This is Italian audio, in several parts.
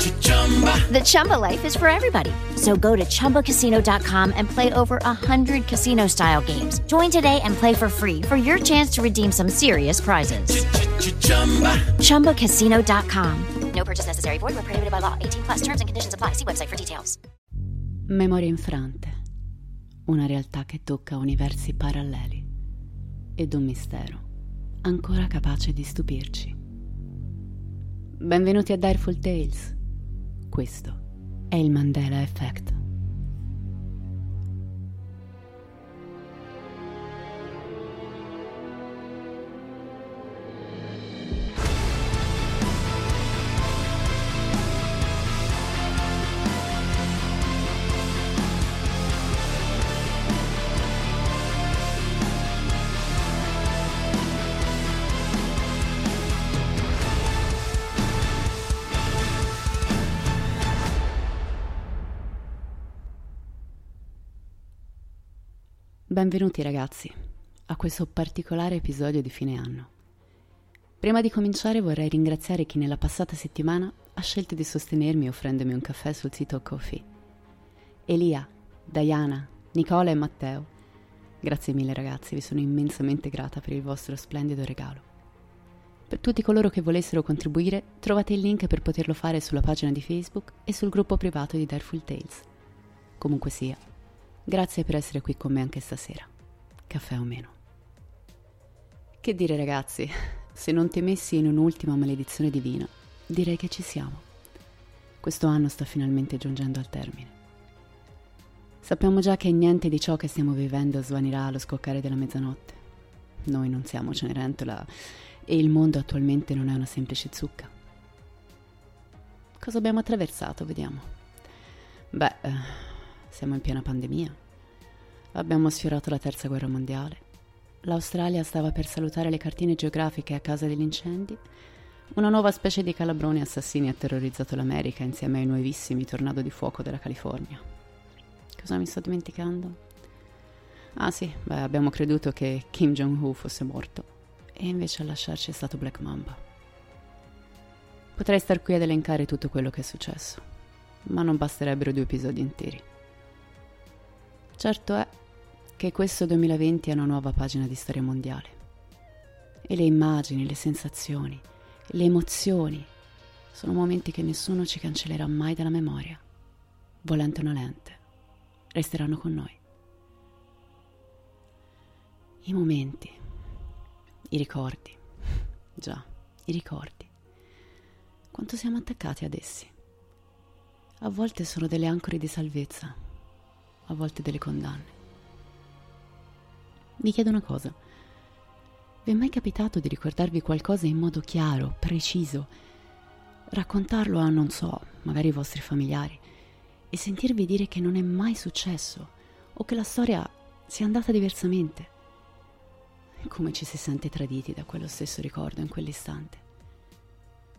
The Chumba life is for everybody. So go to ChumbaCasino.com and play over 100 casino-style games. Join today and play for free for your chance to redeem some serious prizes. ChumbaCasino.com. No purchase necessary. Void where prohibited by law. 18 plus. Terms and conditions apply. See website for details. Memorie infrante. Una realtà che tocca universi paralleli. Ed un mistero ancora capace di stupirci. Benvenuti a Direful Tales. Questo è il Mandela Effect. Benvenuti ragazzi a questo particolare episodio di fine anno. Prima di cominciare vorrei ringraziare chi nella passata settimana ha scelto di sostenermi offrendomi un caffè sul sito Coffee. Elia, Diana, Nicola e Matteo. Grazie mille ragazzi, vi sono immensamente grata per il vostro splendido regalo. Per tutti coloro che volessero contribuire, trovate il link per poterlo fare sulla pagina di Facebook e sul gruppo privato di Dareful Tales. Comunque sia, Grazie per essere qui con me anche stasera. Caffè o meno. Che dire ragazzi, se non temessi in un'ultima maledizione divina, direi che ci siamo. Questo anno sta finalmente giungendo al termine. Sappiamo già che niente di ciò che stiamo vivendo svanirà allo scoccare della mezzanotte. Noi non siamo Cenerentola e il mondo attualmente non è una semplice zucca. Cosa abbiamo attraversato, vediamo. Beh, eh, siamo in piena pandemia. Abbiamo sfiorato la terza guerra mondiale. L'Australia stava per salutare le cartine geografiche a causa degli incendi. Una nuova specie di calabroni assassini ha terrorizzato l'America insieme ai nuovissimi tornado di fuoco della California. Cosa mi sto dimenticando? Ah sì, beh, abbiamo creduto che Kim Jong-un fosse morto e invece a lasciarci è stato Black Mamba. Potrei star qui ad elencare tutto quello che è successo, ma non basterebbero due episodi interi. Certo è che questo 2020 è una nuova pagina di storia mondiale. E le immagini, le sensazioni, le emozioni sono momenti che nessuno ci cancellerà mai dalla memoria. Volente o nolente, resteranno con noi. I momenti, i ricordi, già, i ricordi. Quanto siamo attaccati ad essi. A volte sono delle ancore di salvezza, a volte delle condanne. Vi chiedo una cosa. Vi è mai capitato di ricordarvi qualcosa in modo chiaro, preciso? Raccontarlo a, non so, magari i vostri familiari e sentirvi dire che non è mai successo o che la storia sia andata diversamente. Come ci si sente traditi da quello stesso ricordo in quell'istante.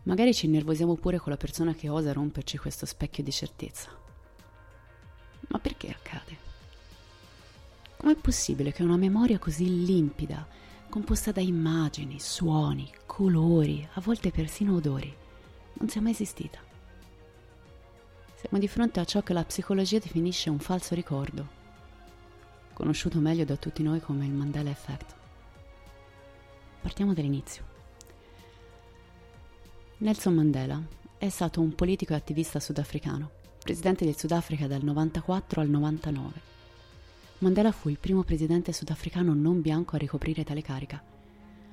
Magari ci innervosiamo pure con la persona che osa romperci questo specchio di certezza. Ma perché accade? Com'è possibile che una memoria così limpida, composta da immagini, suoni, colori, a volte persino odori, non sia mai esistita? Siamo di fronte a ciò che la psicologia definisce un falso ricordo, conosciuto meglio da tutti noi come il Mandela Effect. Partiamo dall'inizio. Nelson Mandela è stato un politico e attivista sudafricano, presidente del Sudafrica dal 94 al 99 Mandela fu il primo presidente sudafricano non bianco a ricoprire tale carica.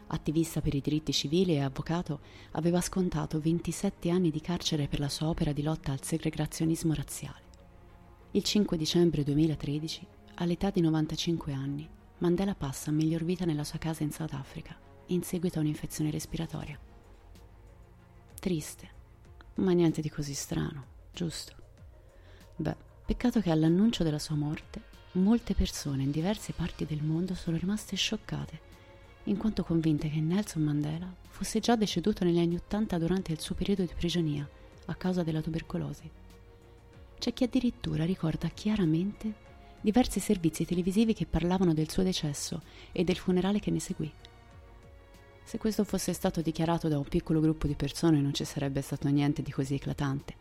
Attivista per i diritti civili e avvocato, aveva scontato 27 anni di carcere per la sua opera di lotta al segregazionismo razziale. Il 5 dicembre 2013, all'età di 95 anni, Mandela passa a miglior vita nella sua casa in South Africa, in seguito a un'infezione respiratoria. Triste, ma niente di così strano, giusto? Beh, peccato che all'annuncio della sua morte molte persone in diverse parti del mondo sono rimaste scioccate, in quanto convinte che Nelson Mandela fosse già deceduto negli anni Ottanta durante il suo periodo di prigionia a causa della tubercolosi. C'è chi addirittura ricorda chiaramente diversi servizi televisivi che parlavano del suo decesso e del funerale che ne seguì. Se questo fosse stato dichiarato da un piccolo gruppo di persone non ci sarebbe stato niente di così eclatante,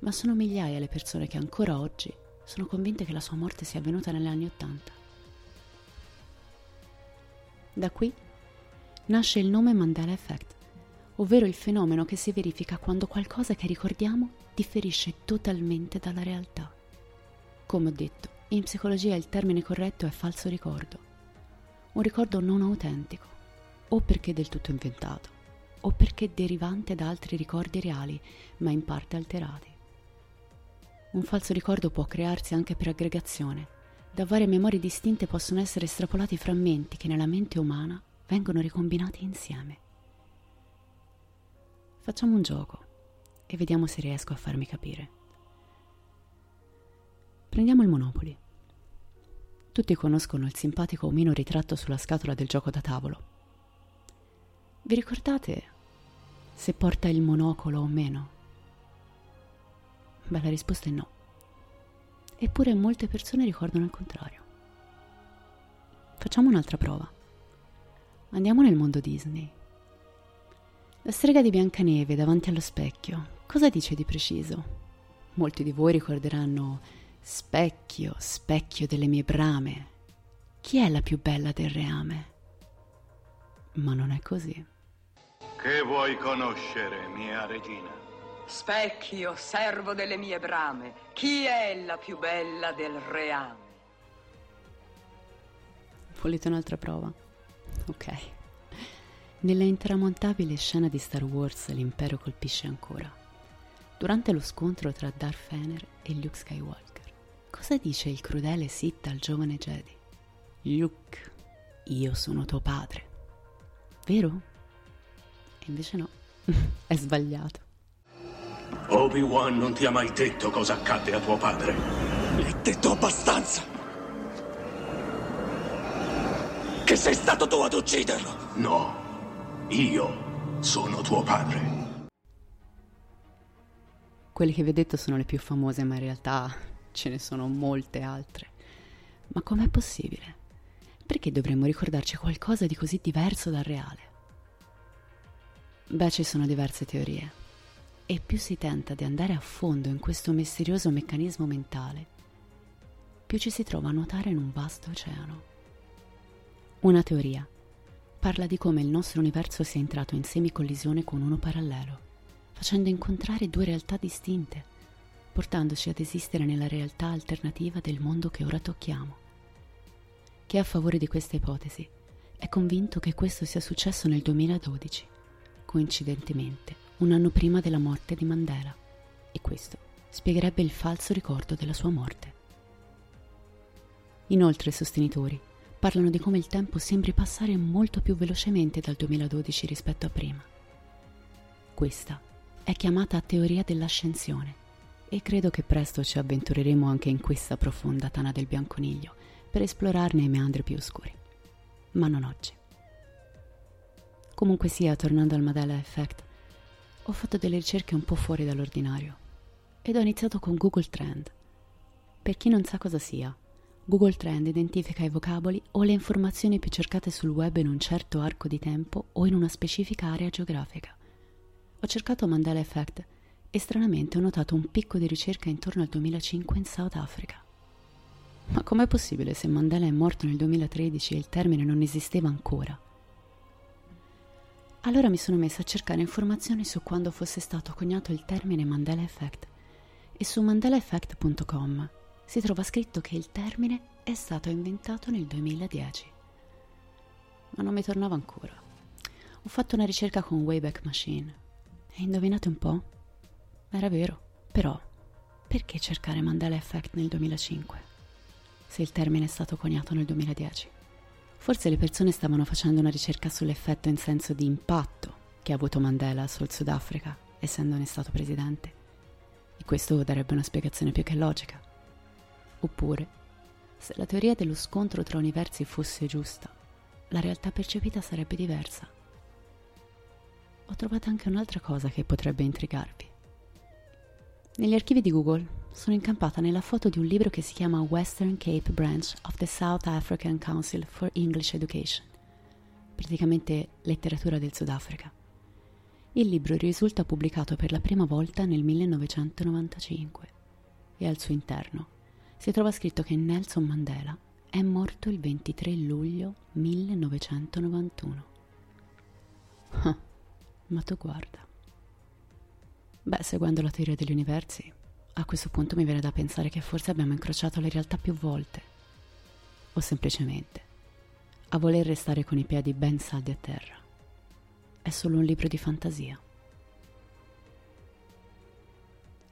ma sono migliaia le persone che ancora oggi sono convinte che la sua morte sia avvenuta negli anni Ottanta. Da qui nasce il nome Mandela Effect, ovvero il fenomeno che si verifica quando qualcosa che ricordiamo differisce totalmente dalla realtà. Come ho detto, in psicologia il termine corretto è falso ricordo, un ricordo non autentico, o perché del tutto inventato, o perché derivante da altri ricordi reali, ma in parte alterati. Un falso ricordo può crearsi anche per aggregazione. Da varie memorie distinte possono essere estrapolati frammenti che nella mente umana vengono ricombinati insieme. Facciamo un gioco e vediamo se riesco a farmi capire. Prendiamo il Monopoli. Tutti conoscono il simpatico omino ritratto sulla scatola del gioco da tavolo. Vi ricordate se porta il monocolo o meno? Beh, la risposta è no. Eppure molte persone ricordano il contrario. Facciamo un'altra prova. Andiamo nel mondo Disney. La strega di Biancaneve davanti allo specchio, cosa dice di preciso? Molti di voi ricorderanno Specchio, specchio delle mie brame. Chi è la più bella del reame? Ma non è così. Che vuoi conoscere, mia regina? Specchio, servo delle mie brame, chi è la più bella del reame? Volete un'altra prova? Ok. Nella intramontabile scena di Star Wars l'impero colpisce ancora. Durante lo scontro tra Darth Fener e Luke Skywalker, cosa dice il crudele Sith al giovane Jedi? Luke, io sono tuo padre. Vero? E invece no, è sbagliato. Obi-Wan non ti ha mai detto cosa accadde a tuo padre. Mi hai detto abbastanza. Che sei stato tu ad ucciderlo. No, io sono tuo padre. Quelle che vi ho detto sono le più famose, ma in realtà ce ne sono molte altre. Ma com'è possibile? Perché dovremmo ricordarci qualcosa di così diverso dal reale? Beh, ci sono diverse teorie e più si tenta di andare a fondo in questo misterioso meccanismo mentale, più ci si trova a nuotare in un vasto oceano. Una teoria parla di come il nostro universo sia entrato in semicollisione con uno parallelo, facendo incontrare due realtà distinte, portandoci ad esistere nella realtà alternativa del mondo che ora tocchiamo. Chi è a favore di questa ipotesi è convinto che questo sia successo nel 2012, coincidentemente un anno prima della morte di Mandela e questo spiegherebbe il falso ricordo della sua morte. Inoltre i sostenitori parlano di come il tempo sembri passare molto più velocemente dal 2012 rispetto a prima. Questa è chiamata teoria dell'ascensione e credo che presto ci avventureremo anche in questa profonda tana del bianconiglio per esplorarne i meandri più oscuri. Ma non oggi. Comunque sia, tornando al Mandela Effect, ho fatto delle ricerche un po' fuori dall'ordinario ed ho iniziato con Google Trend. Per chi non sa cosa sia, Google Trend identifica i vocaboli o le informazioni più cercate sul web in un certo arco di tempo o in una specifica area geografica. Ho cercato Mandela Effect e stranamente ho notato un picco di ricerca intorno al 2005 in South Africa. Ma com'è possibile se Mandela è morto nel 2013 e il termine non esisteva ancora? Allora mi sono messa a cercare informazioni su quando fosse stato coniato il termine Mandela Effect e su mandelaeffect.com si trova scritto che il termine è stato inventato nel 2010. Ma non mi tornava ancora. Ho fatto una ricerca con Wayback Machine e indovinate un po'? Era vero. Però, perché cercare Mandela Effect nel 2005? Se il termine è stato coniato nel 2010. Forse le persone stavano facendo una ricerca sull'effetto in senso di impatto che ha avuto Mandela sul Sudafrica, essendone stato presidente. E questo darebbe una spiegazione più che logica. Oppure, se la teoria dello scontro tra universi fosse giusta, la realtà percepita sarebbe diversa. Ho trovato anche un'altra cosa che potrebbe intrigarvi. Negli archivi di Google sono incampata nella foto di un libro che si chiama Western Cape Branch of the South African Council for English Education, praticamente letteratura del Sudafrica. Il libro risulta pubblicato per la prima volta nel 1995 e al suo interno si trova scritto che Nelson Mandela è morto il 23 luglio 1991. Ah, ma tu guarda. Beh, seguendo la teoria degli universi, a questo punto mi viene da pensare che forse abbiamo incrociato le realtà più volte. O semplicemente a voler restare con i piedi ben saldi a terra. È solo un libro di fantasia.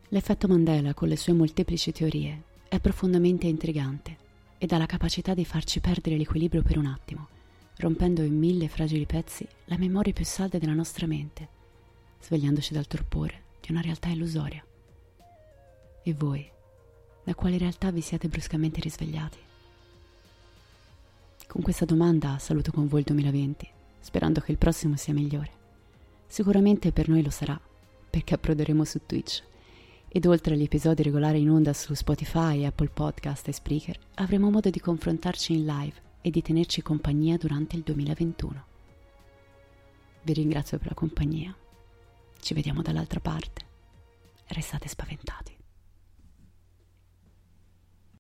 L'effetto Mandela, con le sue molteplici teorie, è profondamente intrigante ed ha la capacità di farci perdere l'equilibrio per un attimo, rompendo in mille fragili pezzi la memoria più salda della nostra mente, svegliandoci dal torpore di una realtà illusoria. E voi, da quale realtà vi siete bruscamente risvegliati? Con questa domanda saluto con voi il 2020, sperando che il prossimo sia migliore. Sicuramente per noi lo sarà, perché approderemo su Twitch. Ed oltre agli episodi regolari in onda su Spotify, Apple Podcast e Spreaker, avremo modo di confrontarci in live e di tenerci compagnia durante il 2021. Vi ringrazio per la compagnia. Ci vediamo dall'altra parte. Restate spaventati.